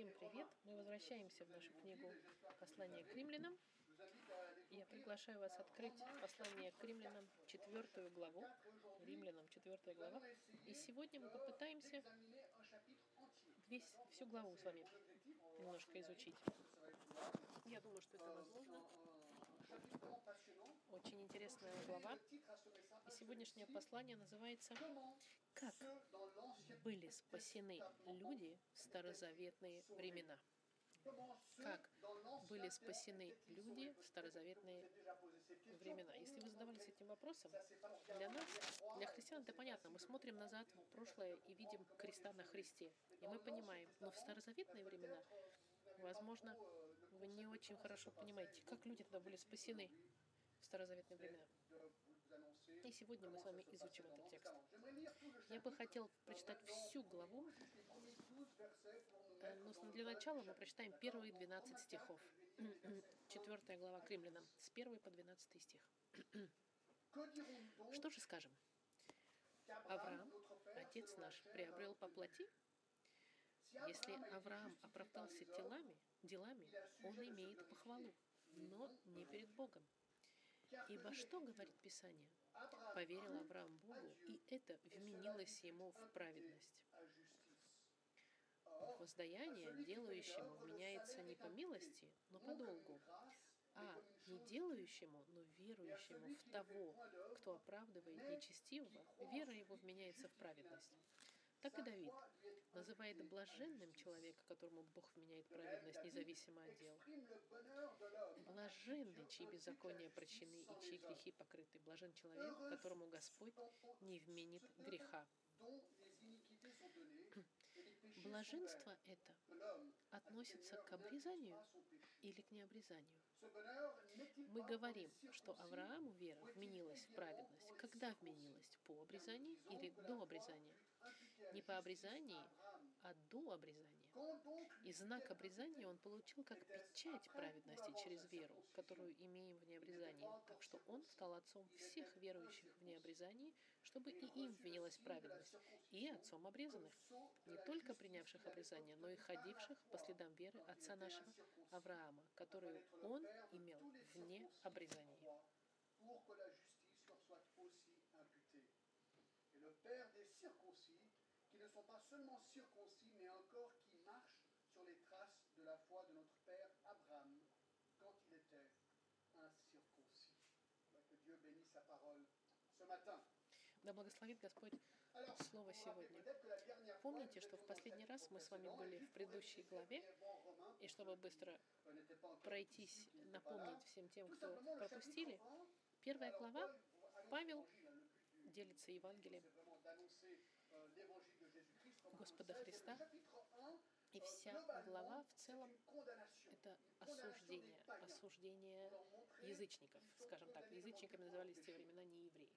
Всем привет! Мы возвращаемся в нашу книгу «Послание к римлянам». Я приглашаю вас открыть послание к римлянам, четвертую главу. Римлянам, четвертая глава. И сегодня мы попытаемся весь, всю главу с вами немножко изучить. Я думаю, что это возможно. Очень интересная глава. И сегодняшнее послание называется «Как были спасены люди в старозаветные времена?» Как были спасены люди в старозаветные времена? Если вы задавались этим вопросом, для нас, для христиан это понятно. Мы смотрим назад в прошлое и видим креста на Христе. И мы понимаем, но в старозаветные времена, возможно, вы не очень хорошо понимаете, как люди тогда были спасены в старозаветные времена. И сегодня мы с вами изучим этот текст. Я бы хотел прочитать всю главу, э, но для начала мы прочитаем первые 12 стихов. Четвертая глава к римлянам, с 1 по 12 стих. Что же скажем? Авраам, отец наш, приобрел по плоти? Если Авраам оправдался телами, делами, он имеет похвалу, но не перед Богом. Ибо что говорит Писание? Поверил Авраам Богу, и это вменилось ему в праведность. Воздаяние делающему вменяется не по милости, но по долгу, а не делающему, но верующему в того, кто оправдывает нечестивого, вера его вменяется в праведность. Так и Давид называет блаженным человека, которому Бог вменяет праведность, независимо от дел. Блаженный, чьи беззакония прощены и чьи грехи покрыты. Блажен человек, которому Господь не вменит греха. Блаженство это относится к обрезанию или к необрезанию? Мы говорим, что Аврааму вера вменилась в праведность. Когда вменилась? По обрезанию или до обрезания? Не по обрезании, а до обрезания. И знак обрезания он получил как печать праведности через веру, которую имеем в необрезании. Так что он стал отцом всех верующих в необрезании, чтобы и им вменилась праведность, и отцом обрезанных, не только принявших обрезание, но и ходивших по следам веры отца нашего Авраама, которую он имел вне обрезания. qui ne sont pas seulement circoncis, mais encore qui marchent sur les traces de la foi de notre Père Abraham quand il était incirconcis. Que Dieu bénisse sa parole ce matin. Да благословит Господь Слово сегодня. Помните, что в последний раз мы с вами были в предыдущей главе, и чтобы быстро пройтись, напомнить всем тем, кто пропустили, первая глава, Павел делится Евангелием Господа Христа. И вся глава в целом — это осуждение, осуждение язычников, скажем так. Язычниками назывались в те времена не евреи.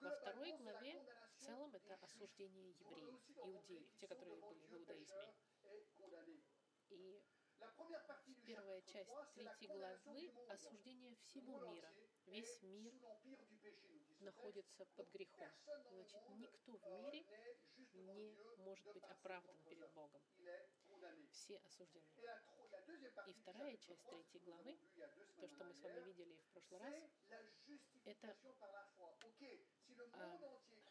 Во второй главе в целом это осуждение евреев, иудеев, те, которые были в иудаизме. И первая часть третьей главы — осуждение всего мира. Весь мир находится под грехом. Значит, никто в мире не может быть оправдан перед Богом. Все осуждены. И вторая часть третьей главы, то, что мы с вами видели в прошлый раз, это а,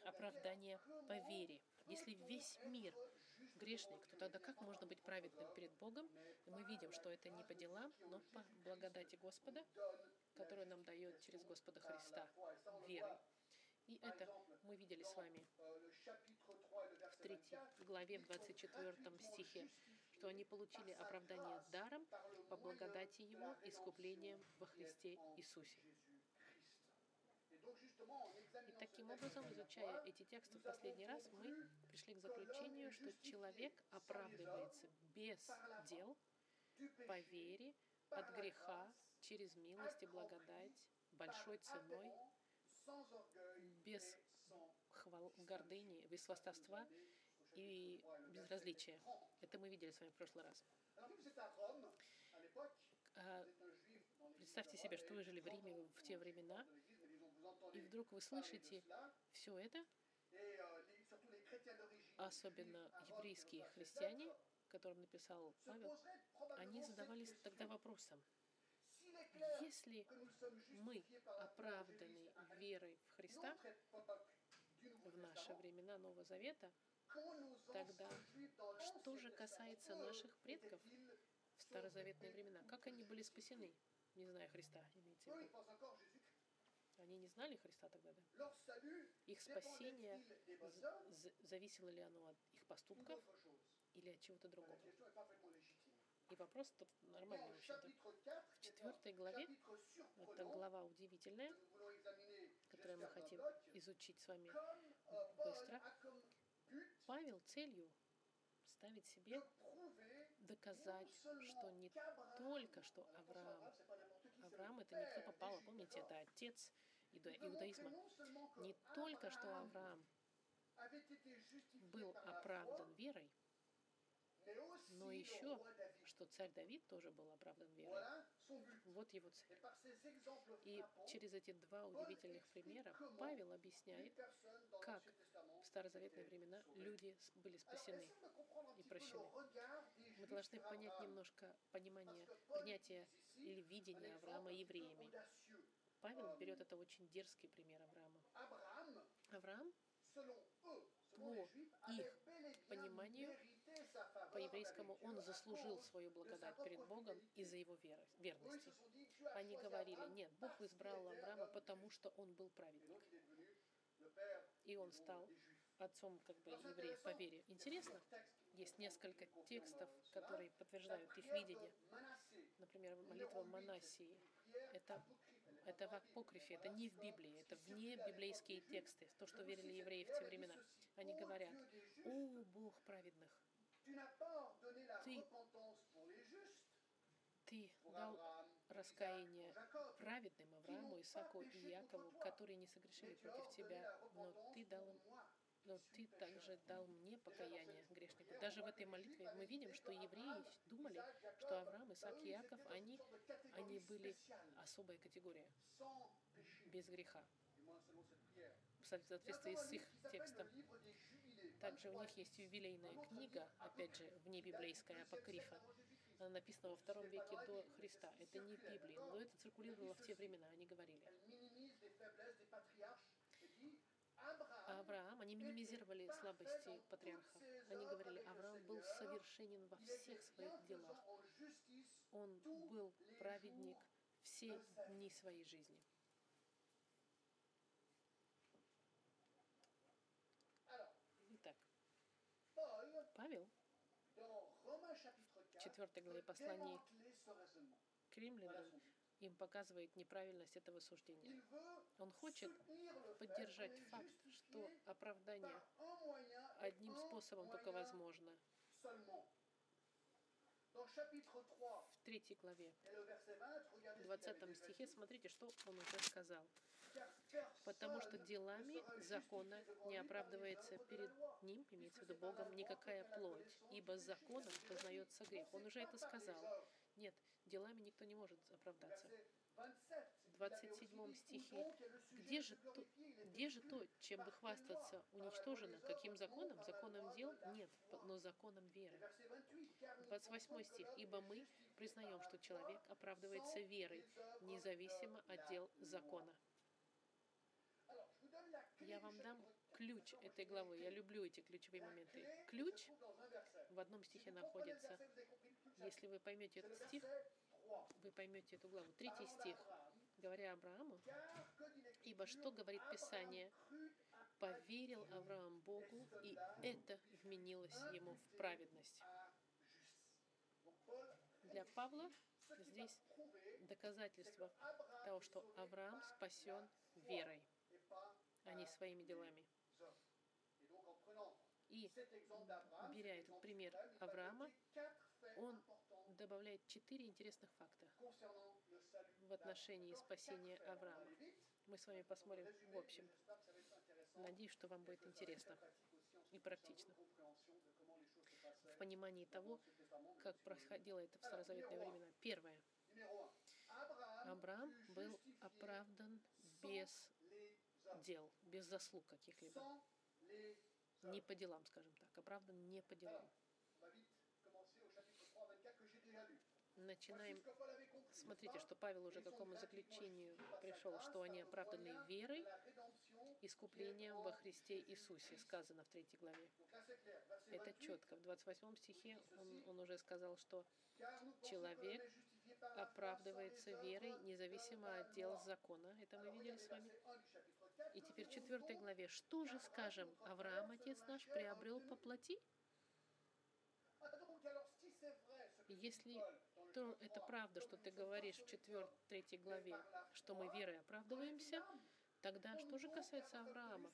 оправдание по вере. Если весь мир грешный, то тогда как можно быть праведным перед Богом? И мы видим, что это не по делам, но по благодати Господа, которую нам дает через Господа Христа верой. И это мы видели с вами в 3 главе, в 24 стихе, что они получили оправдание даром по благодати Его, искуплением во Христе Иисусе. И таким образом, изучая эти тексты в последний раз, мы пришли к заключению, что человек оправдывается без дел, по вере, от греха, через милость и благодать, большой ценой, без хвал, гордыни, без хвастовства и безразличия. Это мы видели с вами в прошлый раз. А, представьте себе, что вы жили в Риме в те времена, и вдруг вы слышите все это, особенно еврейские христиане, которым написал Павел, они задавались тогда вопросом, если мы оправданы верой в Христа в наши времена Нового Завета, тогда что же касается наших предков в старозаветные времена? Как они были спасены, не зная Христа, имеется в виду? Они не знали Христа тогда, да? Их спасение, зависело ли оно от их поступков или от чего-то другого? И вопрос тут нормальный, в общем-то. В четвертой главе, это глава удивительная, которую мы хотим изучить с вами быстро, Павел целью ставит себе доказать, что не только что Авраам, Авраам это не кто попало, помните, это отец иудаизма, не только что Авраам был оправдан верой, но еще, что царь Давид тоже был оправдан верой. Вот его цель. И через эти два удивительных примера Павел объясняет, как в старозаветные времена люди были спасены и прощены. Мы должны понять немножко понимание, принятия или видения Авраама евреями. Павел берет это очень дерзкий пример Авраама. Авраам по их пониманию, по еврейскому, он заслужил свою благодать перед Богом из-за его веры, верности. Они говорили, нет, Бог избрал Авраама, потому что он был праведник. И он стал отцом как бы евреев по вере. Интересно, есть несколько текстов, которые подтверждают их видение. Например, молитва Манасии. Это это в апокрифе, это не в Библии, это вне библейские тексты, то, что верили евреи в те времена. Они говорят, «О, Бог праведных, ты, ты дал раскаяние праведным Аврааму, Исаку и Якову, которые не согрешили против тебя, но ты дал им но ты также дал мне покаяние грешнику. Даже в этой молитве мы видим, что евреи думали, что Авраам, Исаак и Яков, они, они были особая категория, без греха, в соответствии с их текстом. Также у них есть юбилейная книга, опять же, внебиблейская апокрифа. Она написана во втором веке до Христа. Это не в Библии, но это циркулировало в те времена, они говорили. Авраам, они минимизировали слабости патриарха. Они говорили, Авраам был совершенен во всех своих делах. Он был праведник все дни своей жизни. Итак, Павел в 4 главе послания к римлянам им показывает неправильность этого суждения. Он хочет поддержать факт, что оправдание одним способом только возможно. В третьей главе, в 20 стихе, смотрите, что он уже сказал. Потому что делами закона не оправдывается перед ним, имеется в виду Богом, никакая плоть, ибо законом познается грех. Он уже это сказал. Нет, делами никто не может оправдаться. В 27 стихе, где же, то, где же то, чем бы хвастаться, уничтожено? Каким законом? Законом дел? Нет, но законом веры. 28 стих, ибо мы признаем, что человек оправдывается верой, независимо от дел закона. Я вам дам ключ этой главы. Я люблю эти ключевые моменты. Ключ в одном стихе находится. Если вы поймете этот стих, вы поймете эту главу. Третий стих, говоря Аврааму, «Ибо что говорит Писание? Поверил Авраам Богу, и это вменилось ему в праведность». Для Павла здесь доказательство того, что Авраам спасен верой, а не своими делами. И, беря этот пример Авраама, он добавляет четыре интересных факта в отношении спасения Авраама. Мы с вами посмотрим в общем. Надеюсь, что вам будет интересно и практично в понимании того, как происходило это в старозаветные времена. Первое. Авраам был оправдан без дел, без заслуг каких-либо. Не по делам, скажем так. Оправдан не по делам. начинаем... Смотрите, что Павел уже к какому заключению пришел, что они оправданы верой, искуплением во Христе Иисусе, сказано в третьей главе. Это четко. В 28 стихе он, он уже сказал, что человек оправдывается верой, независимо от дел закона. Это мы видели с вами. И теперь в четвертой главе. Что же скажем? Авраам, отец наш, приобрел по плоти? Если то это правда, что ты говоришь в 4-3 главе, что мы верой оправдываемся, тогда что же касается Авраама?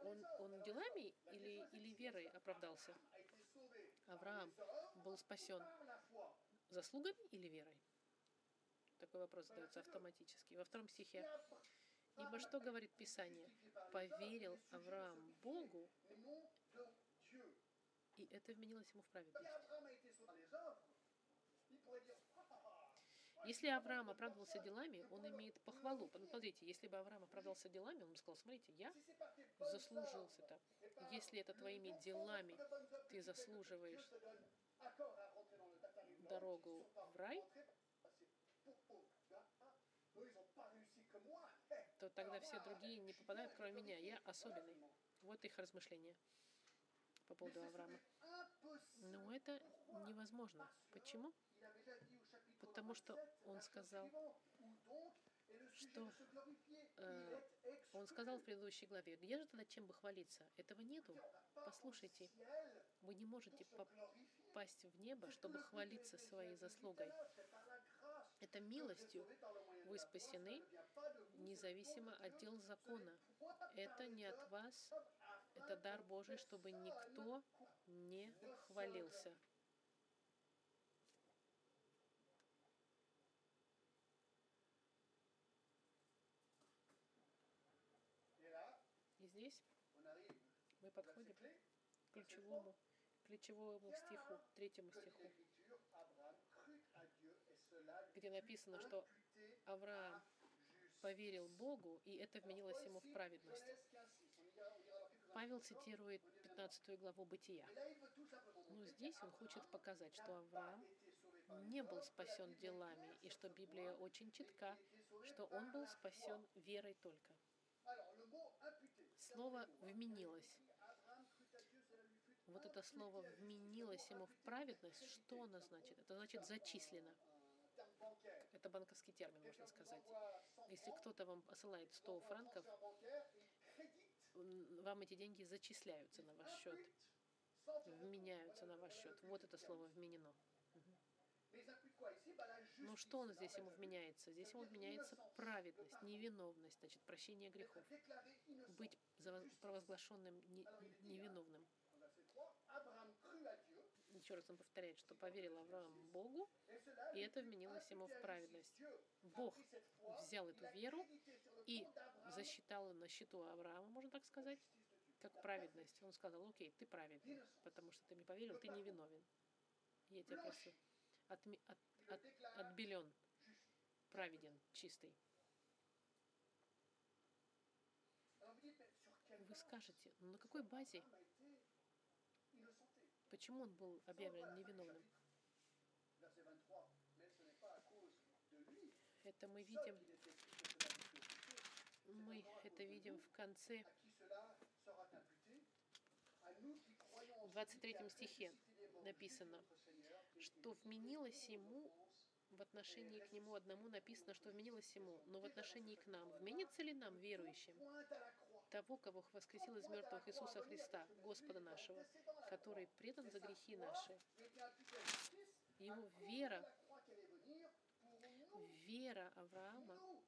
Он, он делами или, или верой оправдался? Авраам был спасен заслугами или верой? Такой вопрос задается автоматически. Во втором стихе. Ибо что говорит Писание? Поверил Авраам Богу, и это вменилось ему в праведность. Если Авраам оправдывался делами, он имеет похвалу. Посмотрите, если бы Авраам оправдался делами, он бы сказал, смотрите, я заслужился это. Если это твоими делами ты заслуживаешь дорогу в рай, то тогда все другие не попадают, кроме меня. Я особенный. Вот их размышления по поводу Авраама. Но это невозможно. Почему? Потому что он сказал, что э, он сказал в предыдущей главе, где же тогда чем бы хвалиться? Этого нету. Послушайте, вы не можете попасть в небо, чтобы хвалиться своей заслугой. Это милостью вы спасены, независимо от дел закона. Это не от вас, это дар Божий, чтобы никто не хвалился. И здесь мы подходим к ключевому, ключевому стиху, третьему стиху, где написано, что Авраам поверил Богу, и это вменилось ему в праведность. Павел цитирует 15 главу Бытия. Но здесь он хочет показать, что Авраам не был спасен делами, и что Библия очень четка, что он был спасен верой только. Слово «вменилось». Вот это слово «вменилось ему в праведность», что оно значит? Это значит «зачислено». Это банковский термин, можно сказать. Если кто-то вам посылает 100 франков, вам эти деньги зачисляются на ваш счет, вменяются на ваш счет. Вот это слово «вменено». Ну что он здесь ему вменяется? Здесь ему вменяется праведность, невиновность, значит, прощение грехов. Быть провозглашенным невиновным. Еще раз он повторяет, что поверил Авраам Богу, и это вменилось ему в праведность. Бог взял эту веру и засчитал на счету Авраама, можно так сказать, как праведность. Он сказал, окей, ты праведный, потому что ты мне поверил, ты невиновен. Я тебя прошу, отми, от, от, отбелен, праведен, чистый. Вы скажете, ну на какой базе? Почему он был объявлен невиновным? Это мы видим, мы это видим в конце, в 23 стихе написано, что вменилось ему в отношении к нему одному написано, что вменилось ему, но в отношении к нам. Вменится ли нам, верующим, того, кого воскресил из мертвых Иисуса Христа, Господа нашего, который предан за грехи наши? Его вера, вера Авраама,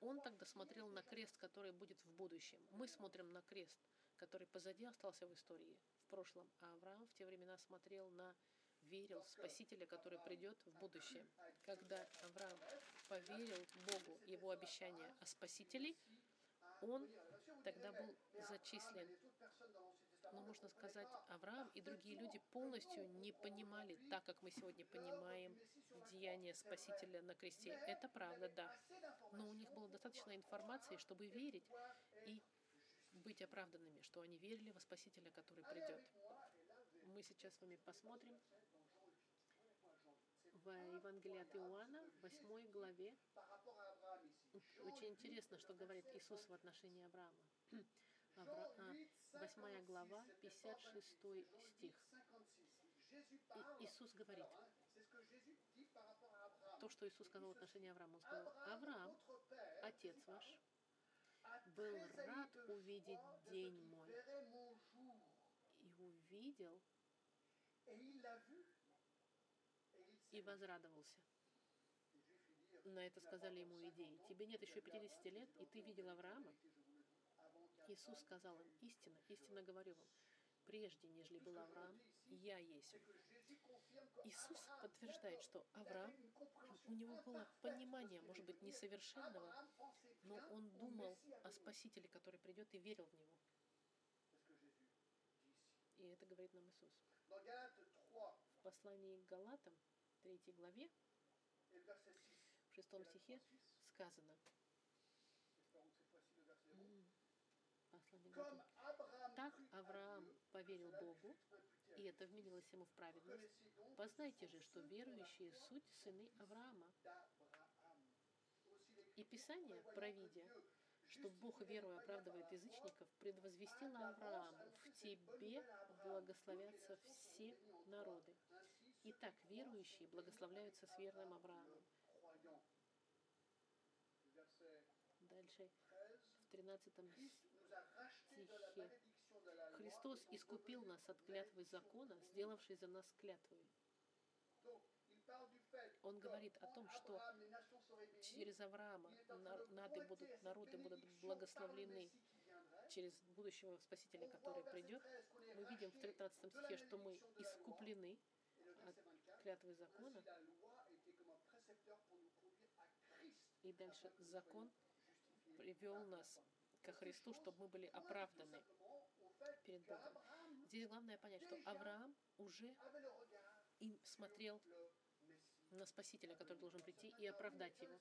он тогда смотрел на крест, который будет в будущем. Мы смотрим на крест, который позади остался в истории, в прошлом. А Авраам в те времена смотрел на верил в Спасителя, который придет в будущее. Когда Авраам поверил Богу, его обещание о Спасителе, он тогда был зачислен. Но можно сказать, Авраам и другие люди полностью не понимали так, как мы сегодня понимаем деяние Спасителя на кресте. Это правда, да. Но у них было достаточно информации, чтобы верить и быть оправданными, что они верили во Спасителя, который придет. Мы сейчас с вами посмотрим в Евангелии от Иоанна, в 8 главе, очень 8, интересно, что говорит Иисус в отношении Авраама. А, 8, 8 глава, 56, 56 Jean стих. 56. Jésus И Иисус говорит, то, что Иисус сказал в отношении Авраама. Он сказал, Авраам, отец ваш, был рад увидеть день мой. и увидел, и возрадовался. На это сказали ему encore иудеи, 50 ans, тебе нет еще as vu 50 Abraham, лет, и ты видел Авраама? Иисус сказал им, истинно, истинно говорю вам, прежде, нежели был Авраам, я есть. Иисус подтверждает, что Авраам, у него было понимание, может быть, несовершенного, но он думал о. Спасителе, который придет, и верил в Него. И это говорит нам Иисус. Dans Galates 3 В послании к Галатам, 3 главе, et le verset 6, в 6 Galates стихе 3, 6, сказано, так Авраам поверил Богу, и это вменилось ему в праведность. Познайте же, что верующие суть сыны Авраама. И Писание, провидя, что Бог верою оправдывает язычников, предвозвестило Аврааму, в тебе благословятся все народы. Итак, верующие благословляются с верным Авраамом. Дальше, в 13 стихе. Христос искупил нас от клятвы закона, сделавший за нас клятвой. Он говорит о том, что через Авраама нар- нады будут, народы будут благословлены через будущего Спасителя, который придет. Мы видим в 13 стихе, что мы искуплены от клятвы закона, и дальше закон привел нас ко Христу, чтобы мы были оправданы перед Богом. Здесь главное понять, что Авраам уже и смотрел на Спасителя, который должен прийти и оправдать его.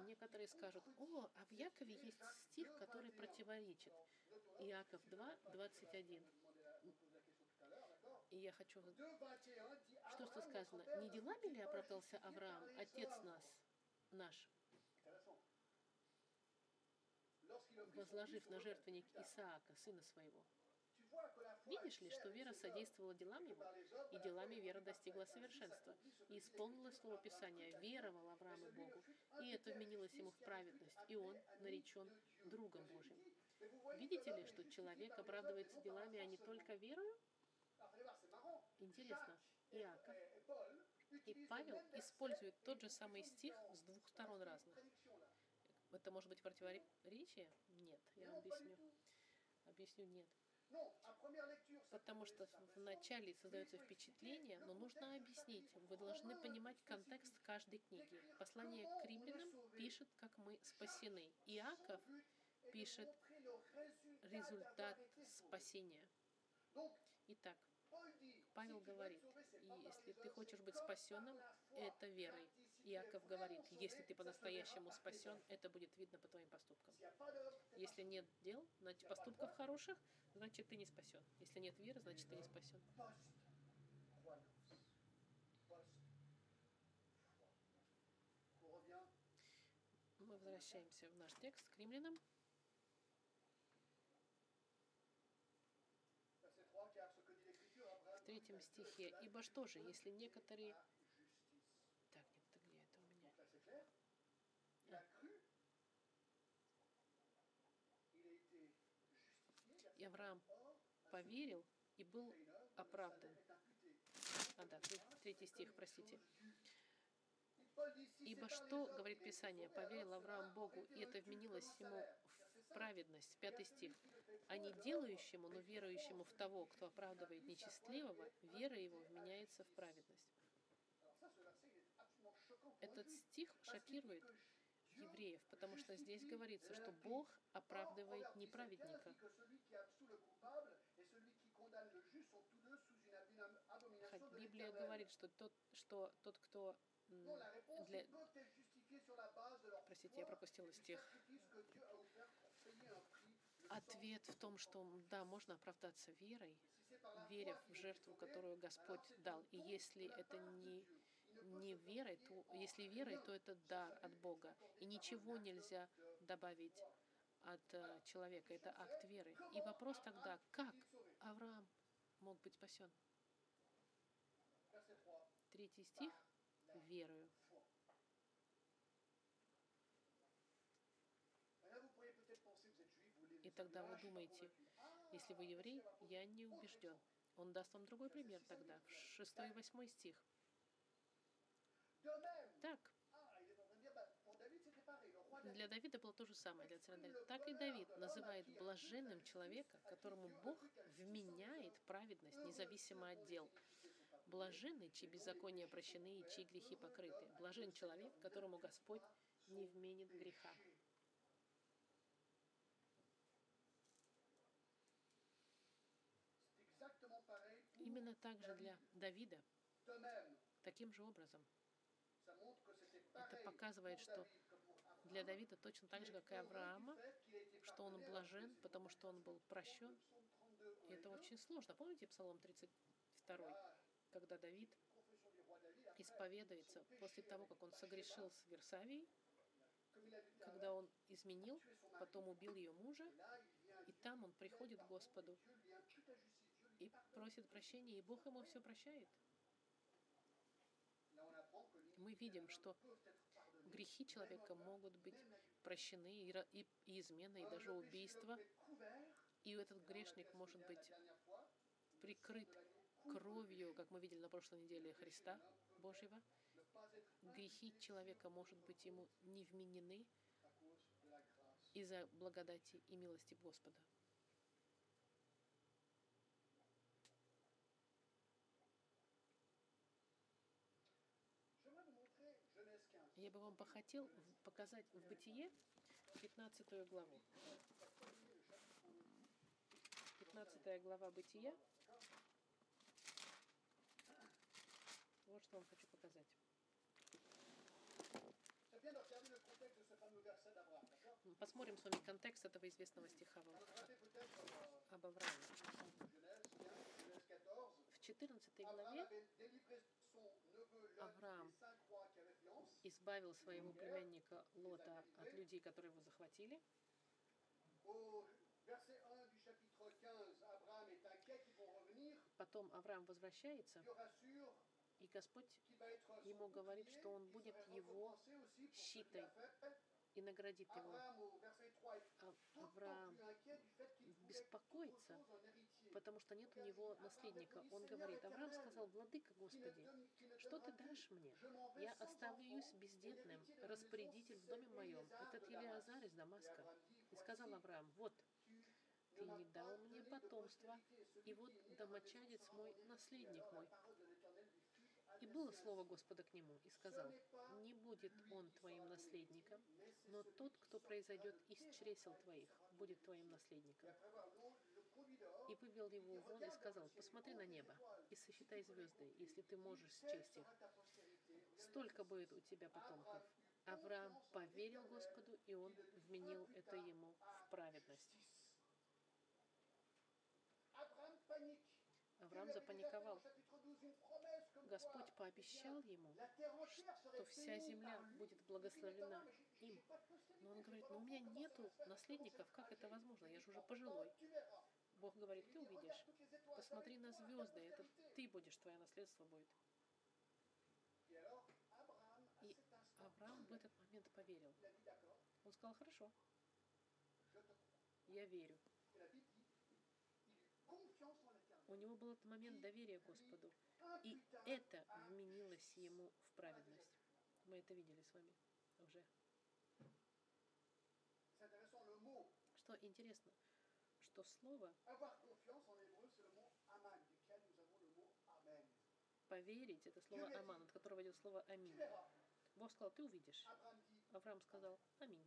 Некоторые скажут, о, а в Якове есть стих, который противоречит. Иаков 2, 21. И я хочу... Что что сказано? Не делами ли оправдался Авраам, отец нас, наш, возложив на жертвенник Исаака, сына своего? Видишь ли, что вера содействовала делам его, и делами вера достигла совершенства. И исполнилось слово Писания, веровал Авраам и Богу, и это вменилось ему в праведность, и он наречен другом Божьим. Видите ли, что человек оправдывается делами, а не только верою? Интересно, Иаков и Павел используют тот же самый стих с двух сторон разных. Это может быть противоречие? Нет, я вам объясню. Объясню нет. Потому что вначале создается впечатление, но нужно объяснить. Вы должны понимать контекст каждой книги. Послание к римлянам пишет, как мы спасены. Иаков пишет результат спасения. Итак, Павел говорит, если ты хочешь быть спасенным, это верой. Иаков говорит, если ты по-настоящему спасен, это будет видно по твоим поступкам. Если нет дел, значит поступков хороших, значит ты не спасен. Если нет веры, значит ты не спасен. Мы возвращаемся в наш текст к римлянам. В третьем стихе. Ибо что же, если некоторые... Так, нет, это где это у меня? И Авраам поверил и был оправдан. А, да, третий стих, простите. Ибо что, говорит Писание, поверил Авраам Богу, и это вменилось ему в праведность. Пятый стих. А не делающему, но верующему в того, кто оправдывает нечестивого, вера его вменяется в праведность. Этот стих шокирует евреев, потому что здесь говорится, что Бог оправдывает неправедника. Хоть Библия говорит, что тот, что тот, кто для... Простите, я пропустила стих. ответ в том, что да, можно оправдаться верой, веря в жертву, которую Господь дал. И если это не, не верой, то если верой, то это дар от Бога. И ничего нельзя добавить от э, человека. Это акт веры. И вопрос тогда, как Авраам мог быть спасен? verset 3, Третий стих. Верою. И тогда вы думаете, если вы еврей, я не убежден. Он даст вам другой пример тогда. Шестой и восьмой стих. Так, Для Давида было то же самое, для царя Давида. Так и Давид называет блаженным человека, которому Бог вменяет праведность, независимо от дел. Блаженный, чьи беззакония прощены и чьи грехи покрыты. Блажен человек, которому Господь не вменит греха. Именно так же для Давида, таким же образом. Это показывает, что для Давида точно так же, как и Авраама, что он блажен, потому что он был прощен. Psaume 32, И это очень сложно. Помните Псалом 32, 2, ah, когда Давид исповедуется после того, как он согрешил с Версавией, когда он изменил, потом убил ее мужа, и там он приходит к Господу и просит прощения, и Бог ему все прощает. Мы видим, что Грехи человека могут быть прощены, и, и, измена, и даже убийство, и этот грешник может быть прикрыт кровью, как мы видели на прошлой неделе Христа Божьего. Грехи человека, может быть, ему не вменены из-за благодати и милости Господа. 15. Я бы вам похотел в- показать в Бытие 15 главу. 15 глава Бытия. Вот что вам хочу показать. Посмотрим с вами контекст этого известного стиха об Аврааме. Genèse 15, Genèse 14. В 14 Abraham главе Авраам избавил своего племянника Лота от людей, которые его захватили. Au verset 1 du chapitre 15, Abraham est inquiet qu'ils vont revenir. Потом Авраам возвращается, и Господь ему говорит, что он будет его щитой. И наградит его. Abraham, au verset 3, est А- d'autant Авраам беспокоится, потому что нет у него наследника. Он говорит, Авраам сказал, Владыка Господи, что ты дашь мне? Я оставлюсь бездетным, распорядитель в доме моем. Этот Елиазар из Дамаска. И сказал «Voici, Авраам, вот, ты не дал мне потомства, и вот домочадец мой, mon héritier». наследник мой. parole de l'Éternel lui fut И было слово. Господа к нему, и сказал, не будет он твоим наследником, но тот, кто произойдет из чресел твоих, будет твоим наследником. И вывел его вон и «Regarde сказал, посмотри на небо и сосчитай звезды, если ты можешь «Telle счесть их. sera ta postérité». Regardez Столько будет у тебя потомков. Авраам поверил Господу, и он вменил это ему в праведность. Авраам запаниковал. Господь пообещал ему, что вся земля будет Il dit, благословена «Attends, mais j'ai- им. Но он говорит, но у меня нету наследников, как это возможно? Я же уже «Oh, пожилой. tu verras». Бог говорит, ты dit, «Regarde увидишь. Посмотри на звезды, это postérité». ты будешь, твое наследство будет. И Авраам в этот момент поверил. Он сказал, хорошо, я верю. У него был этот момент доверия Господу. И это вменилось ему в праведность. Мы это видели с вами уже. Что интересно, что слово поверить, это слово аман, от которого идет слово verras. Бог сказал, ты увидишь. Авраам сказал, аминь.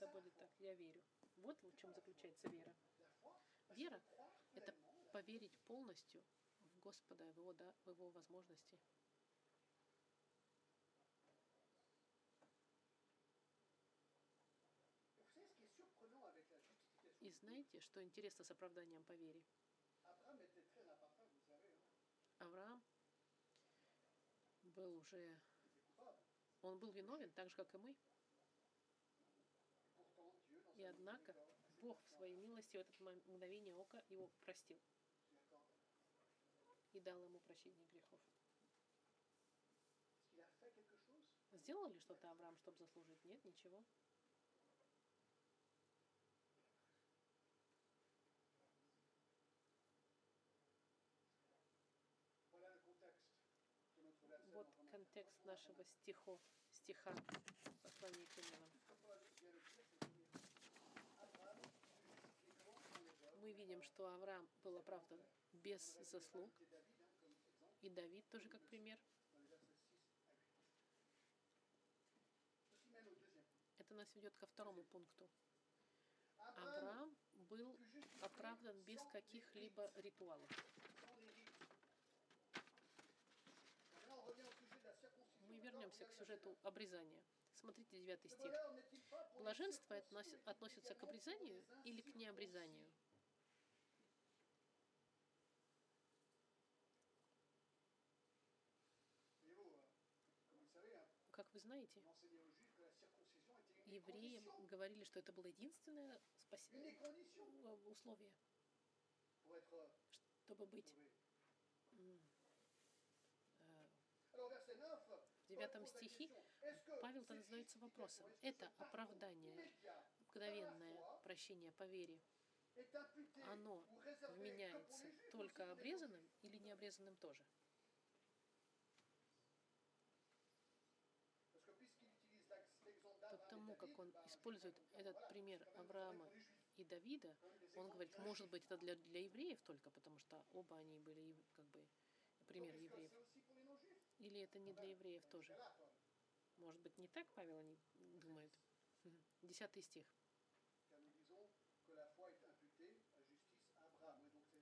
Да будет так, я верю. Вот в чем заключается вера. Вера это поверить полностью в Господа, в Его, да, в Его возможности. И знаете, что интересно с оправданием по вере? Авраам был уже... Он был виновен, так же, как и мы. И однако Бог в своей милости в это м- мгновение ока его простил и дал ему прощение грехов. Сделал ли что-то Авраам, чтобы заслужить? Нет, ничего. Вот контекст нашего стихо, стиха послания к римлянам. Видим, что Авраам был оправдан без заслуг, и Давид тоже как пример. dans les versets 6 à 8. Ceci mène au deuxième point. Это нас ведет ко второму пункту. Авраам был оправдан без каких-либо ритуалов. Мы вернемся к сюжету обрезания. Смотрите 9 neuf. Ce стих. Блаженство относится к обрезанию или к необрезанию? Des евреям говорили, что это было единственное спас- э, условие, чтобы быть э, Alors, verset 9, в девятом стихе Павел-то задается вопросом. Это оправдание, мгновенное прощение по вере, оно вменяется только обрезанным или необрезанным тоже? Как он использует этот пример Авраама и Давида, он говорит, может быть, это для, для евреев только, потому что оба они были как бы пример евреев. Или это не для евреев тоже? Может быть, не так Павел они думают? Десятый стих.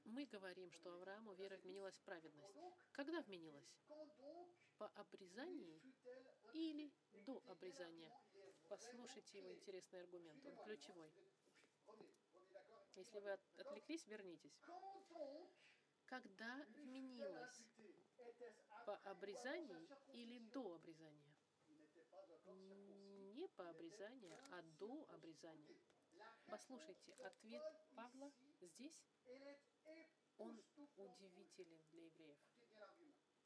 Мы говорим, что Аврааму вера вменилась в праведность. Когда вменилась? По обрезании или до обрезания? Послушайте его интересный аргумент, он ключевой. Если вы от- отвлеклись, вернитесь. Когда вменилась? По обрезании или до обрезания? Не по обрезанию, а до обрезания. Послушайте, ответ Павла здесь, он удивителен для евреев.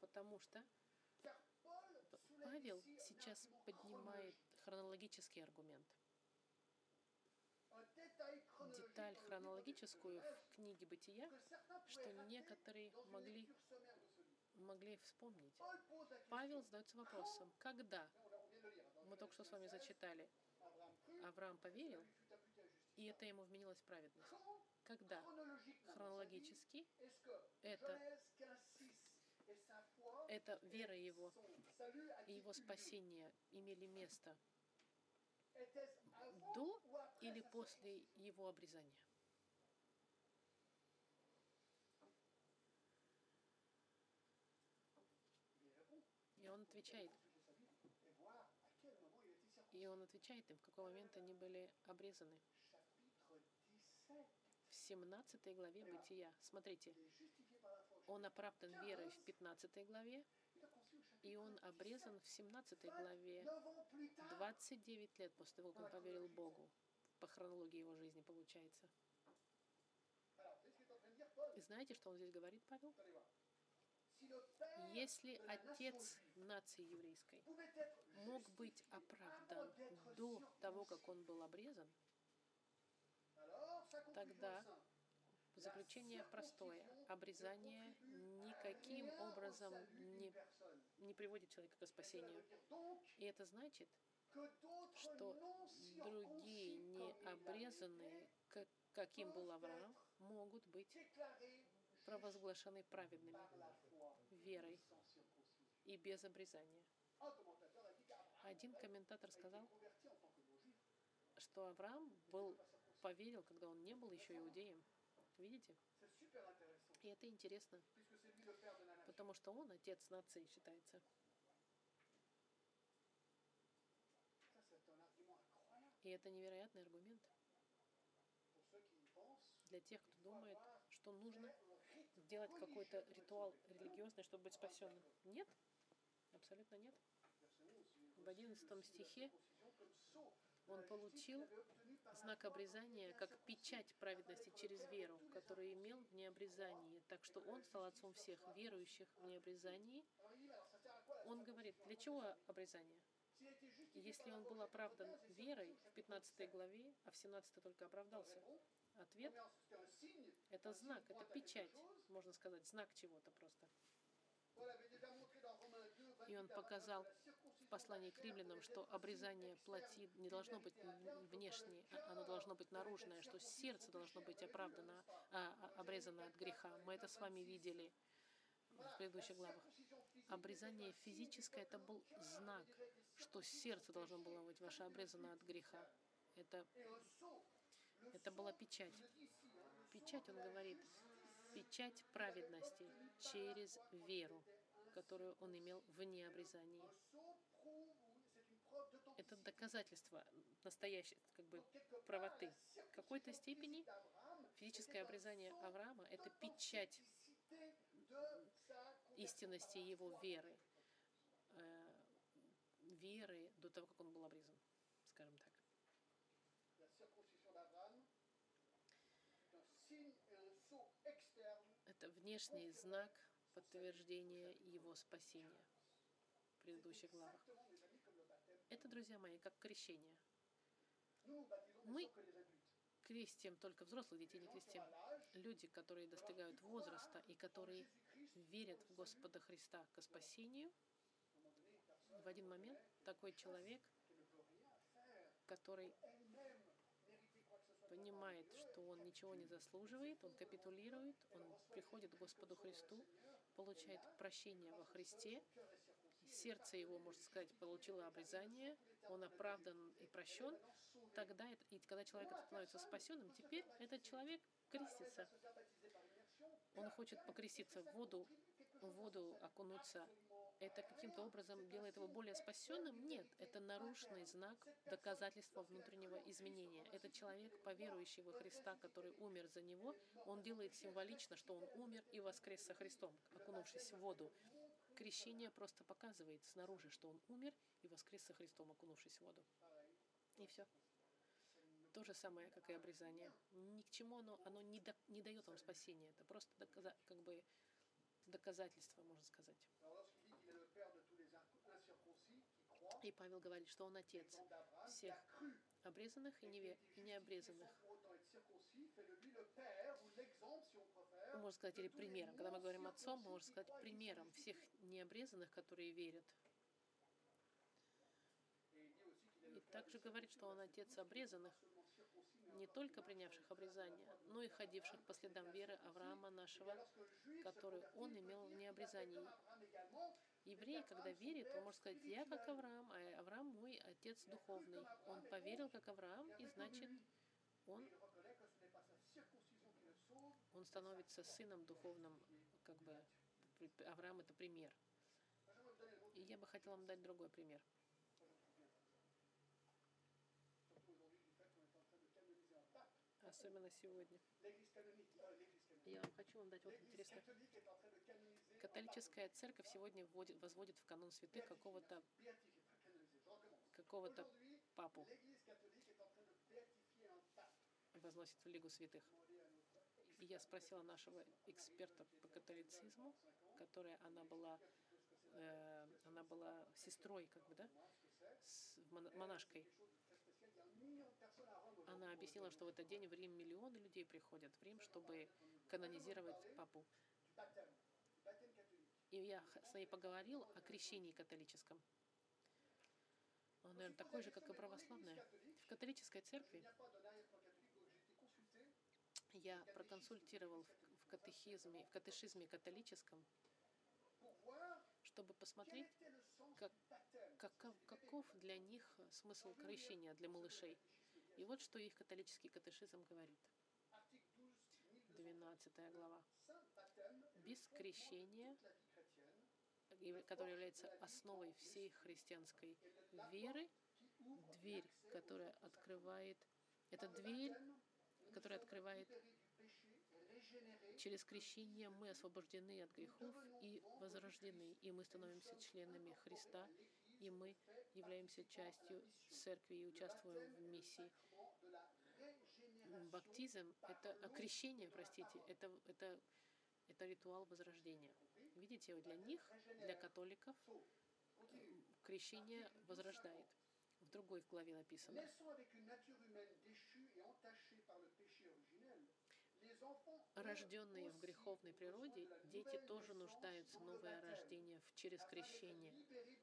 Потому что Павел сейчас поднимает хронологический аргумент. Деталь хронологическую в книге «Бытия», что некоторые могли, могли вспомнить. Павел задается вопросом, когда, мы только что с вами зачитали, Авраам поверил, и это ему вменилось праведность. Когда хронологически это, это вера его и его спасение имели место до или после его обрезания? И он отвечает, и он отвечает им, в какой момент они были обрезаны. В 17 главе Бытия. Смотрите, он оправдан верой в 15 главе, и он обрезан в 17 главе 29 лет после того, как он поверил Богу. По хронологии его жизни получается. И знаете, что он здесь говорит, Павел? Если отец нации еврейской мог быть оправдан до того, как он был обрезан, тогда заключение простое. Обрезание никаким образом не, не приводит человека к спасению. И это значит, что другие необрезанные, как, каким был Авраам, могут быть провозглашены праведными верой и без обрезания. Один комментатор сказал, что Авраам был, поверил, когда он не был еще иудеем. Видите? И это интересно, потому что он отец нации считается. И это невероятный аргумент для тех, кто думает, что нужно сделать какой-то ритуал религиозный, чтобы быть спасенным. Нет, абсолютно нет. В 11 стихе он получил знак обрезания как печать праведности через веру, которую имел в необрезании. Так что он стал отцом всех верующих в необрезании. Он говорит, для чего обрезание? Если он был оправдан верой в 15 главе, а в 17 только оправдался, ответ — это знак, это печать, можно сказать, знак чего-то просто. И он показал в послании к римлянам, что обрезание плоти не должно быть внешнее, а оно должно быть наружное, что сердце должно быть оправдано, а, а, обрезано от греха. Мы это с вами видели в предыдущих главах. Обрезание физическое — это был знак, что сердце должно было быть ваше обрезано от греха. Это, это была печать. Печать, он говорит, печать праведности через веру, которую он имел в необрезании. Это доказательство настоящей как бы, правоты. В какой-то степени физическое обрезание Авраама — это печать истинности его веры, э, веры до того, как он был обрезан, скажем так. Это внешний знак подтверждения его спасения в предыдущих главах. Это, друзья мои, как крещение. Мы крестим только взрослых детей, не крестим. Люди, которые достигают возраста и которые верят в Господа Христа к спасению, в один момент такой человек, который понимает, что он ничего не заслуживает, он капитулирует, он приходит к Господу Христу, получает прощение во Христе, сердце его, можно сказать, получило обрезание, он оправдан и прощен, тогда, и когда человек становится спасенным, теперь этот человек крестится. Он хочет покреститься в воду, в воду окунуться. Это каким-то образом делает его более спасенным? Нет, это нарушенный знак доказательства внутреннего изменения. Этот человек, поверующий во Христа, который умер за него, он делает символично, что он умер и воскрес со Христом, окунувшись в воду. Крещение просто показывает снаружи, что он умер и воскрес со Христом, окунувшись в воду. И все. То же самое, как и обрезание. Ни к чему оно, оно не, до, не дает вам спасения. Это просто доказа, как бы доказательство, можно сказать. И Павел говорит, что он отец всех обрезанных и, неве, и необрезанных. Можно сказать, или примером. Когда мы говорим отцом, мы можем сказать примером всех необрезанных, которые верят. И также говорит, что он отец обрезанных, не только принявших обрезание, но и ходивших по следам веры Авраама нашего, который он имел в необрезании. Еврей, когда верит, он может сказать, я как Авраам, а Авраам мой отец духовный. Он поверил как Авраам, и значит, он, он становится сыном духовным, как бы Авраам это пример. И я бы хотела вам дать другой пример. особенно сегодня. Я вам хочу вам дать вот интересно. Католическая церковь сегодня вводит, возводит в канон святых какого-то какого-то папу. Возносит в Лигу святых. И я спросила нашего эксперта по католицизму, которая она была, э, она была сестрой, как бы, да, с монашкой она объяснила, что в этот день в Рим миллионы людей приходят в Рим, чтобы канонизировать папу. И я с ней поговорил о крещении католическом. Он, наверное, такой же, как и православная. В католической церкви я проконсультировал в катехизме, в катешизме католическом, чтобы посмотреть, как, каков, каков для них смысл крещения для малышей. И вот что их католический катешизм говорит. 12 глава. Без крещения, которое является основой всей христианской веры, дверь, которая открывает, это дверь, которая открывает Через крещение мы освобождены от грехов и возрождены, и мы становимся членами Христа, и мы являемся частью церкви и участвуем в миссии. Баптизм — это крещение, простите, это, это, это ритуал возрождения. Видите, для них, для католиков, крещение возрождает. В другой главе написано. Рожденные в греховной природе, дети тоже нуждаются в новое рождение через крещение,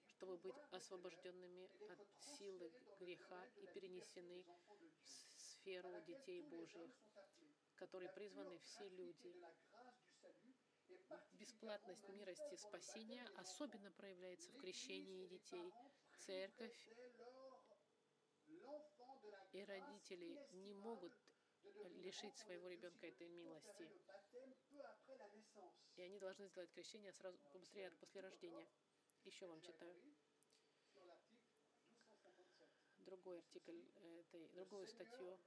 чтобы быть освобожденными от силы греха и перенесены в сферу детей Божьих, которые призваны все люди. Бесплатность милости спасения особенно проявляется в крещении детей. Церковь и родители не могут лишить своего ребенка этой милости. И они должны сделать крещение сразу побыстрее после рождения. Еще вам читаю другой артикль этой, другую статью.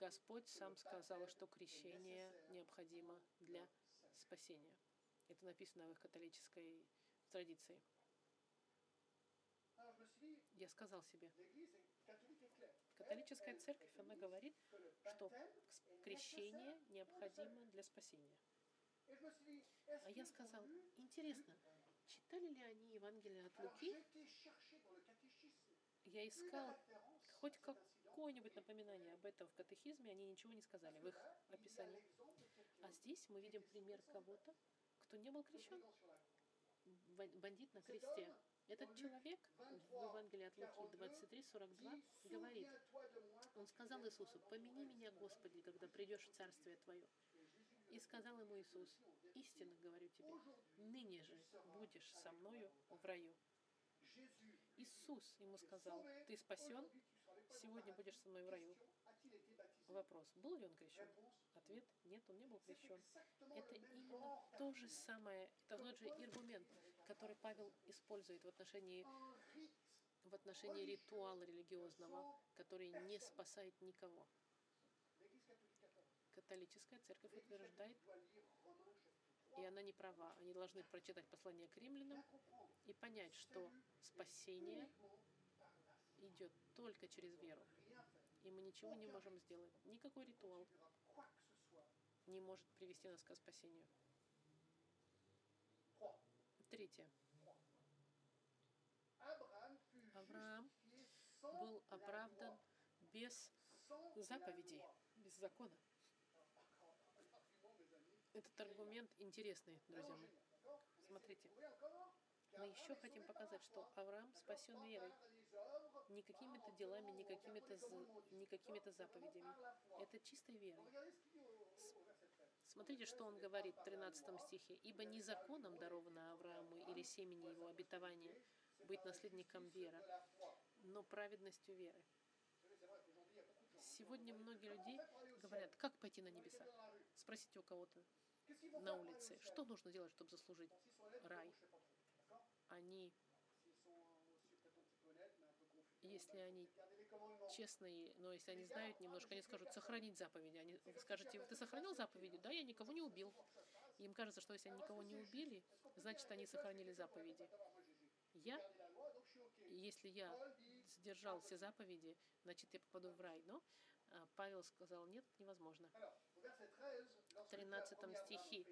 Господь сам сказал, что крещение необходимо для спасения. Это написано в их католической традиции. Я сказал себе, католическая церковь, она говорит, что крещение необходимо для спасения. А я сказал, интересно, читали ли они Евангелие от Луки? Я искал хоть какое-нибудь напоминание об этом в катехизме, они ничего не сказали в их описании. А здесь мы видим пример кого-то, кто не был крещен. Бан- Бандит на кресте. Этот человек в Евангелии от Луки 23:42 говорит, он сказал Иисусу, «Помяни меня, Господи, когда придешь в Царствие Твое». И сказал ему Иисус, «Истинно говорю тебе, ныне же будешь со мною в раю». Иисус ему сказал, «Ты спасен, сегодня будешь со мной в раю». Вопрос, был ли он крещен? Ответ, нет, он не был крещен. Это именно то же самое, это тот же аргумент, который Павел использует в отношении, в отношении ритуала религиозного, который не спасает никого. Католическая церковь утверждает, и она не права, они должны прочитать послание к римлянам и понять, что спасение идет только через веру. И мы ничего не можем сделать. Никакой ритуал не может привести нас к спасению. Третье. Авраам был оправдан без заповедей, без закона. Этот аргумент интересный, друзья мои. Смотрите, мы еще хотим показать, что Авраам спасен верой, не какими-то делами, не какими-то не какими-то заповедями. Это чистой верой. Смотрите, что он говорит в 13 стихе. «Ибо не законом даровано Аврааму или семени его обетования быть наследником веры, но праведностью веры». Сегодня многие людей говорят, как пойти на небеса? Спросите у кого-то на улице, что нужно делать, чтобы заслужить рай? Они, если они честные, но если они знают немножко, они скажут сохранить заповеди. Они, вы скажете, ты сохранил заповеди? Да, я никого не убил. Им кажется, что если они никого не убили, значит, они сохранили заповеди. Я, если я сдержал все заповеди, значит, я попаду в рай. Но а, Павел сказал, нет, невозможно. В 13 стихе,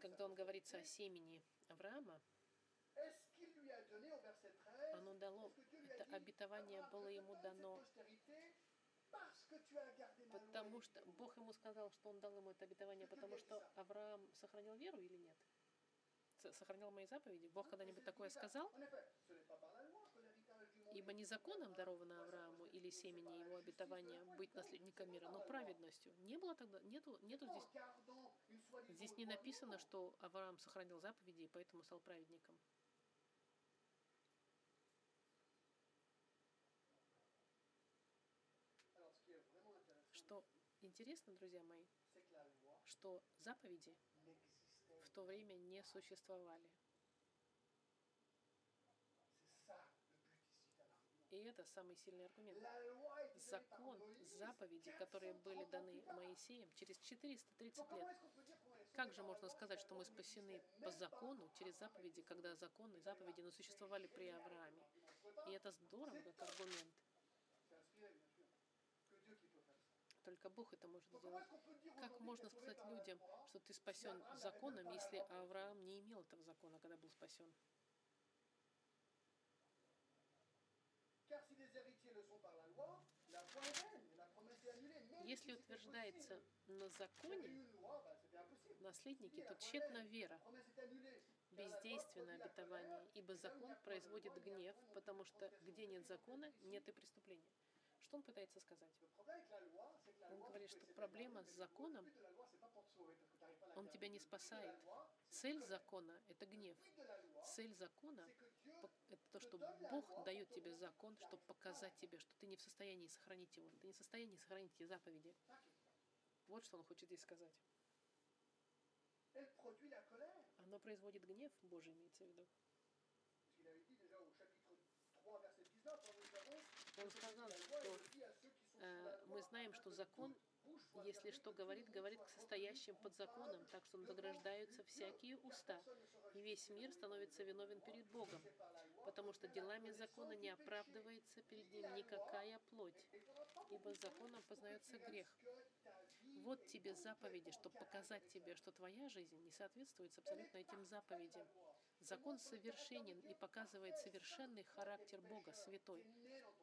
когда он говорится о семени Авраама, оно дало, это обетование было ему дано, потому что Бог ему сказал, что он дал ему это обетование, потому что Авраам сохранил веру или нет? С- Сохранял мои заповеди? Бог когда-нибудь такое сказал? Ибо не законом даровано Аврааму или семени его обетования быть наследником мира, но праведностью. Не было тогда, нету, нету здесь, здесь не написано, что Авраам сохранил заповеди и поэтому стал праведником. Интересно, друзья мои, что заповеди в то время не существовали. И это самый сильный аргумент. Закон, заповеди, которые были 430 даны. Моисеем через 430 Donc, comment лет. Как же можно сказать, что мы спасены по закону, через заповеди, когда законы, заповеди не существовали при Аврааме? И это здорово, как аргумент. Только Бог это может сделать. Как можно сказать людям, что ты спасен законом, если Авраам не имел этого закона, когда был спасен? Если утверждается на законе наследники, то тщетна вера, la обетование, ибо закон производит гнев, потому что где нет закона, нет и преступления. Что он пытается сказать? Он говорит, что проблема с законом, он тебя не спасает. Цель закона – это гнев. Цель закона это то, что Бог дает тебе закон, чтобы показать тебе, что ты не в состоянии сохранить его. Ты не в состоянии сохранить эти заповеди. Вот что он хочет здесь сказать. Оно производит гнев Божий, имеется в виду. Он сказал, что э, мы знаем, что закон, если что говорит, говорит к состоящим под законом, так что награждаются всякие уста, и весь мир становится виновен перед Богом, потому что делами закона не оправдывается перед ним никакая плоть, ибо законом познается грех. Вот тебе заповеди, чтобы показать тебе, что твоя жизнь не соответствует абсолютно этим заповедям. Закон совершенен и показывает совершенный характер Бога, святой.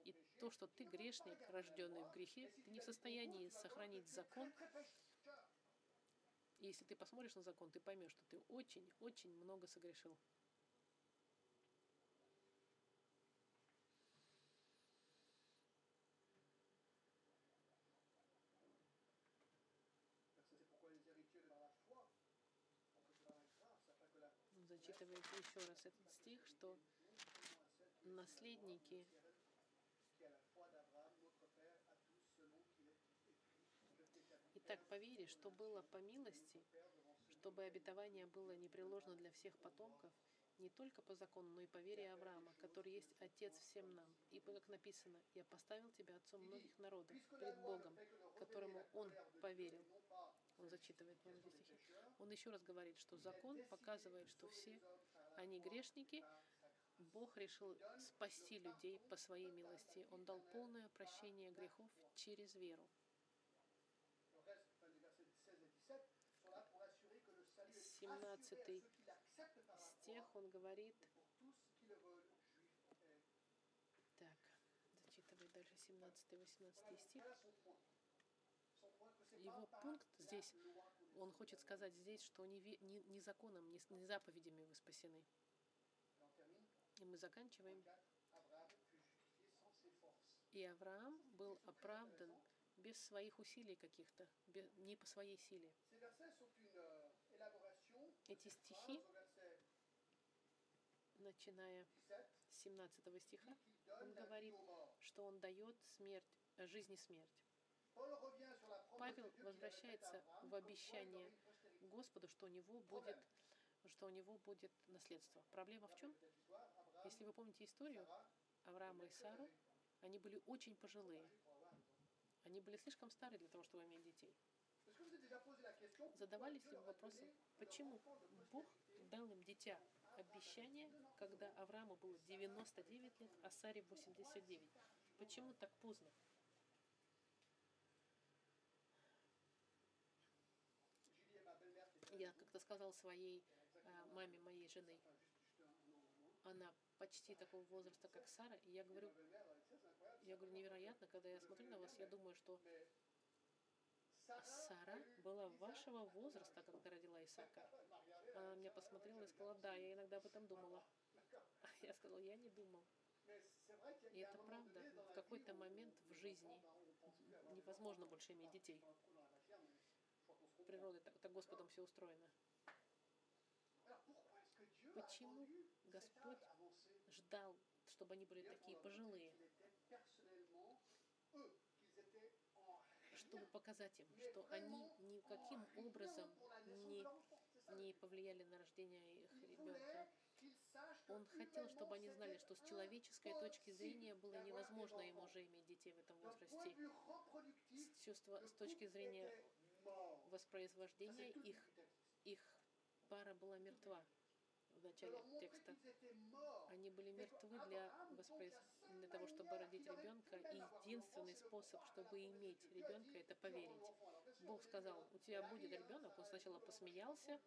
И то, что ты грешник, рожденный в грехе, ты не в состоянии сохранить закон. И если ты посмотришь на закон, ты поймешь, что ты очень-очень много согрешил. Зачитывает еще раз этот стих, что наследники Итак, по вере, что было по милости, чтобы обетование было непреложно для всех потомков, не только по закону, но и по вере Авраама, который есть Отец всем нам. Ибо, как написано, «Я поставил тебя отцом многих народов пред Богом, которому Он поверил». Он зачитывает вам эти стихи. Он еще раз говорит, что закон показывает, что все они грешники, Бог решил спасти людей по своей милости. Он дал полное прощение грехов через веру. 17 стих, он говорит, так, зачитывай дальше 17-18 стих. Его пункт здесь, он хочет сказать здесь, что не, не, не законом, не, не заповедями вы спасены. И мы заканчиваем. И Авраам был оправдан без своих усилий каких-то, не по своей силе. Эти стихи, начиная 17 с 17 стиха, он говорит, что он дает смерть, э, жизнь и смерть. Павел возвращается в обещание. Господу, что у него будет, что у него будет наследство. Проблема в чем? Если вы помните историю Авраама и Сару, они были очень пожилые. Они были слишком стары для того, чтобы иметь детей. Задавались ли leur почему Бог дал им дитя? Обещание, когда Аврааму было 99 лет, а Саре 89. Почему так поздно? Я как-то сказал своей а, маме моей жены, она почти такого возраста, как Сара, и я говорю, я говорю, невероятно, когда я смотрю на вас, я думаю, что Сара была вашего возраста, когда родила elle Она меня Ah, посмотрела и сказала, да, я иногда об этом думала. D'accord. Я сказала, я не думал. И это правда. В какой-то момент в жизни невозможно больше иметь детей. Природой так, так Господом все устроено. Почему Господь Ждал, чтобы они были такие пожилые, чтобы показать им, что они никаким образом не, не повлияли на рождение их ребенка. Он хотел, чтобы они знали, что с человеческой точки зрения было невозможно им уже иметь детей в этом возрасте. С, чувства, с точки зрения воспроизвождения их, их пара была мертва начале текста. Они были мертвы для, воспроиз... для того, чтобы родить ребенка. И единственный способ, чтобы иметь ребенка, это поверить. Бог сказал, у тебя будет ребенок. Он сначала посмеялся,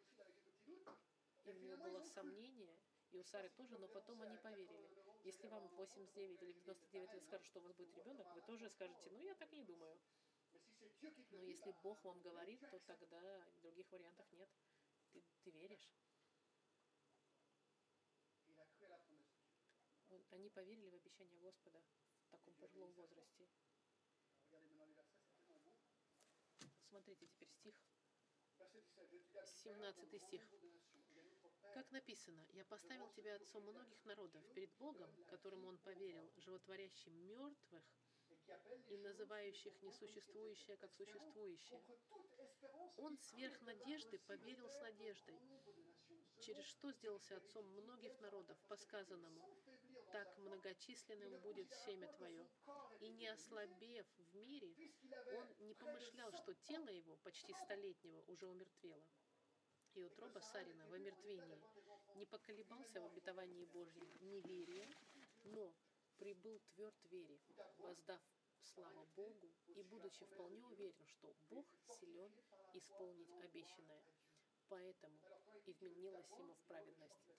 и у него было сомнение, и у Сары тоже, но потом они поверили. Если вам в 89 или в 99 лет скажут, что у вас будет ребенок, вы тоже скажете, ну я так не думаю. Но если Бог вам говорит, то тогда других вариантов нет. Ты, ты веришь. il a cru à la promesse de Dieu. Вот Они поверили в обещание Господа в таком пожилом возрасте. Смотрите теперь стих. Verset 17, je t'ai habité 17 dans стих. Как написано, «Я поставил тебя отцом многих народов перед Богом, которому он поверил, животворящим мертвых и называющих несуществующее как существующее». Он сверх надежды поверил с надеждой, через что сделался отцом многих народов, по сказанному, так многочисленным будет семя твое. И не ослабев в мире, он не помышлял, что тело его, почти столетнего, уже умертвело. И утроба Сарина в омертвении не поколебался в обетовании Божьем неверия, но прибыл тверд вере, воздав славу Богу и будучи вполне уверен, что Бог силен исполнить обещанное. Поэтому и вменилось ему в праведность.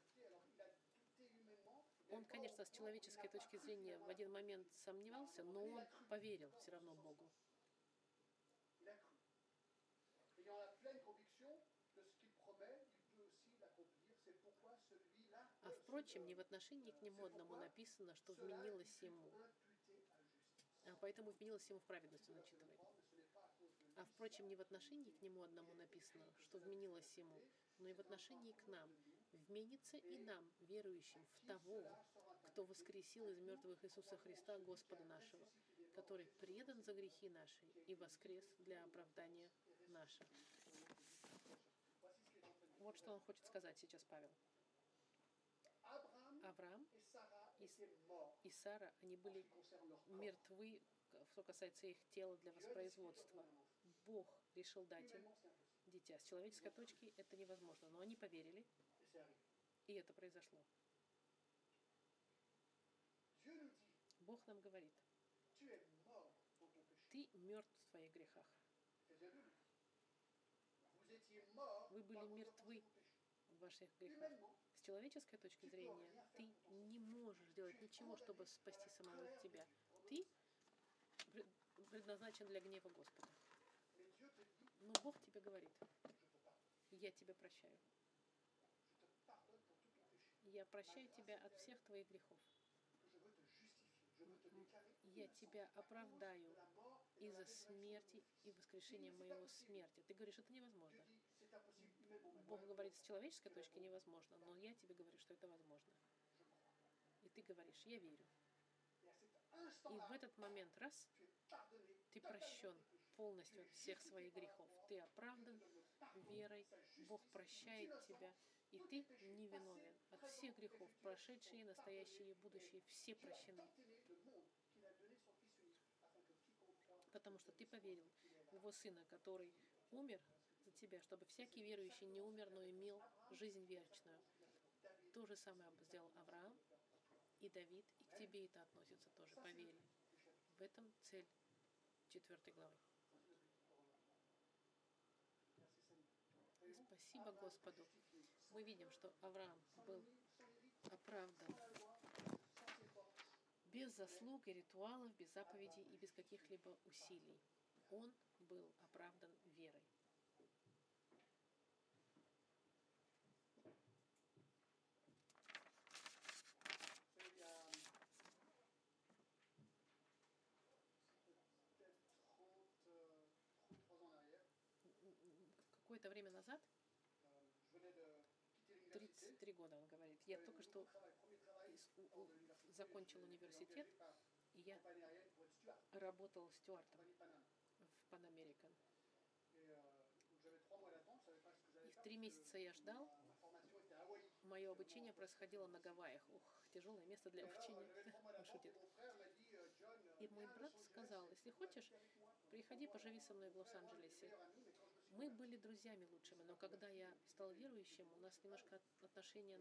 Он, конечно, с человеческой точки зрения в один момент сомневался, но он поверил все равно Богу. А впрочем, не в отношении к нему одному написано, что вменилось ему, а поэтому вменилось ему в праведность, он начитывает. А впрочем, не в отношении к нему одному написано, что вменилось ему, но и в отношении к нам. Вменится и нам, верующим в того, кто воскресил из мертвых Иисуса Христа, Господа нашего, который предан за грехи наши и воскрес для оправдания нашего. Вот что он хочет сказать сейчас, Павел. Авраам И- и Сара, они были мертвы, что касается их тела для воспроизводства. Бог решил дать им дитя. С человеческой точки это невозможно, но они поверили. И это произошло. Бог нам говорит, ты mертв в своих грехах. Éphésiens 2 nous dit, vous étiez morts Вы были мертвы. в ваших грехах. С человеческой точки зрения ты не можешь сделать ничего, чтобы спасти самого тебя. Ты пред- предназначен для гнева Господа. Но Бог тебе говорит, я тебя прощаю. Я прощаю тебя от всех твоих грехов. Я тебя оправдаю из-за смерти и воскрешения моего смерти. Ты говоришь, это невозможно. Бог говорит, с человеческой точки невозможно, но я тебе говорю, что это возможно. И ты говоришь, я верю. И в этот момент, раз, ты прощен полностью от всех своих грехов. Ты оправдан верой, Бог прощает тебя, и ты невиновен от всех грехов, прошедшие, настоящие и будущие, все прощены, потому что ты поверил в Его Сына, который умер за тебя, чтобы всякий верующий не умер, но имел жизнь вечную. То же самое сделал Авраам и Давид, и к тебе это относится тоже, поверь. В этом цель четвертой главы. Спасибо Господу. Мы видим, что Авраам был оправдан без заслуг и ритуалов, без заповедей и без каких-либо усилий. Он был оправдан я только что закончил университет, и я работал стюартом в Pan American. Euh, И в три месяца я ждал. Мое обучение происходило на Гавайях. Ух, тяжелое место для обучения. euh, шутит. euh, euh, И мой брат сказал, если хочешь, приходи, поживи со мной в Лос-Анджелесе. Мы были друзьями лучшими, но когда я стал верующим, у нас немножко от- отношения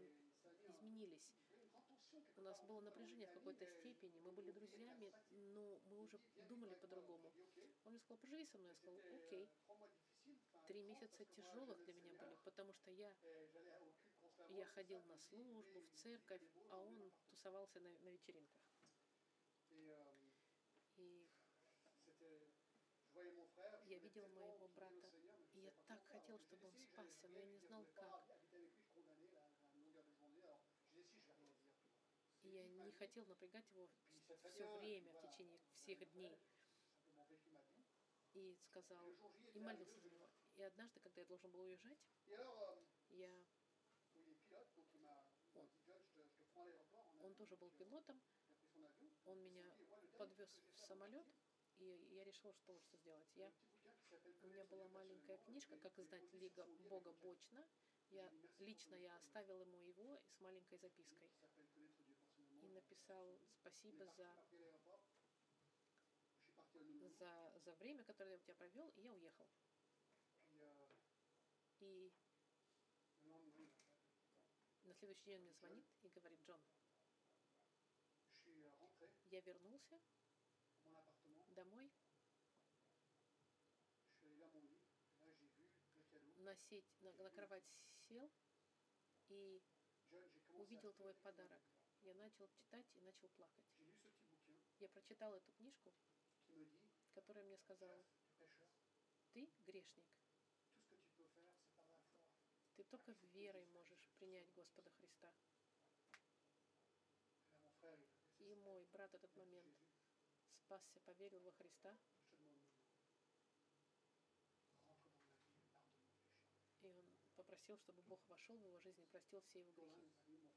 изменились. У нас было напряжение в какой-то степени, мы были друзьями, но мы уже думали по-другому. Он мне сказал, поживи со мной. Я сказал, окей. Три месяца тяжелых для меня были, потому что я, я ходил на службу, в церковь, а он тусовался на, на вечеринках. И я видел моего брата, и я так хотел, чтобы он спасся, но я не знал как. Я не хотел напрягать его все время, в течение всех дней. И сказал, и молился за него. И однажды, когда я должен был уезжать, euh, я, Он. он тоже был euh, пилотом, он меня подвез в самолет, и я решил, что лучше сделать. Я, у меня была маленькая книжка, как издать Лига Бога Бочно. Я лично я оставил ему его с маленькой запиской qui s'appelle Connaître Dieu personnellement. и написал спасибо за, за, за время, которое я у тебя провел, и я уехал. Euh, И на следующий день он мне звонит и говорит, Джон, euh, я вернулся домой, на, сеть, на, на кровать сел, и увидел твой подарок. Я начал читать и начал плакать. Я прочитал эту книжку, которая мне сказала, ты грешник, ты только верой можешь принять Господа Христа. И мой брат этот момент спасся, поверил во Христа, и он попросил, чтобы Бог вошел в его жизнь и простил все его грехи.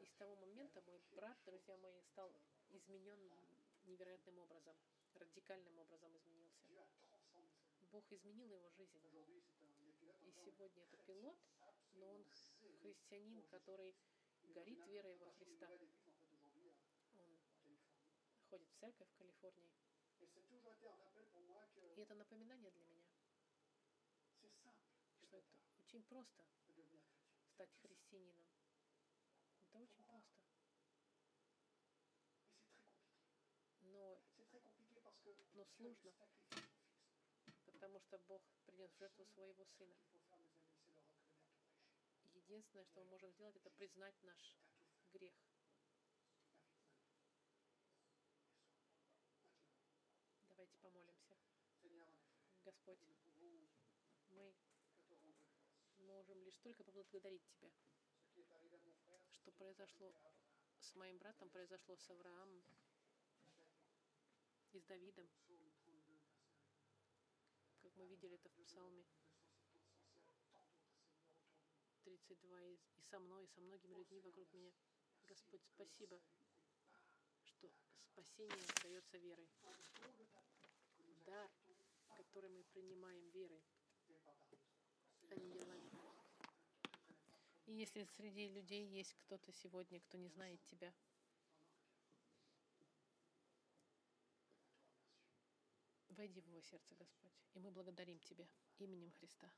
И с того момента мой брат, друзья мои, стал изменен невероятным образом, радикальным образом изменился. Бог изменил его жизнь. И сегодня это пилот, но он христианин, который горит верой во Христа. Он ходит в церковь в Калифорнии. И это напоминание для меня, что это очень просто стать христианином. Это очень просто. Но Но сложно. потому что Бог принес в жертву своего Сына. Единственное, что мы можем сделать, это признать наш грех. Давайте помолимся. Господь, мы можем лишь только поблагодарить Тебя. Что произошло с моим братом, произошло с Авраамом и с Давидом, Psaume 32, verset 1. как мы видели это в Псалме 32, и, со мной, и со многими людьми вокруг меня. Господь, спасибо, что спасение дается верой. Дар, который мы принимаем верой, а не делами. И если среди людей есть кто-то сегодня, кто не знает Тебя, войди в его сердце, Господь. И мы благодарим Тебя именем Христа.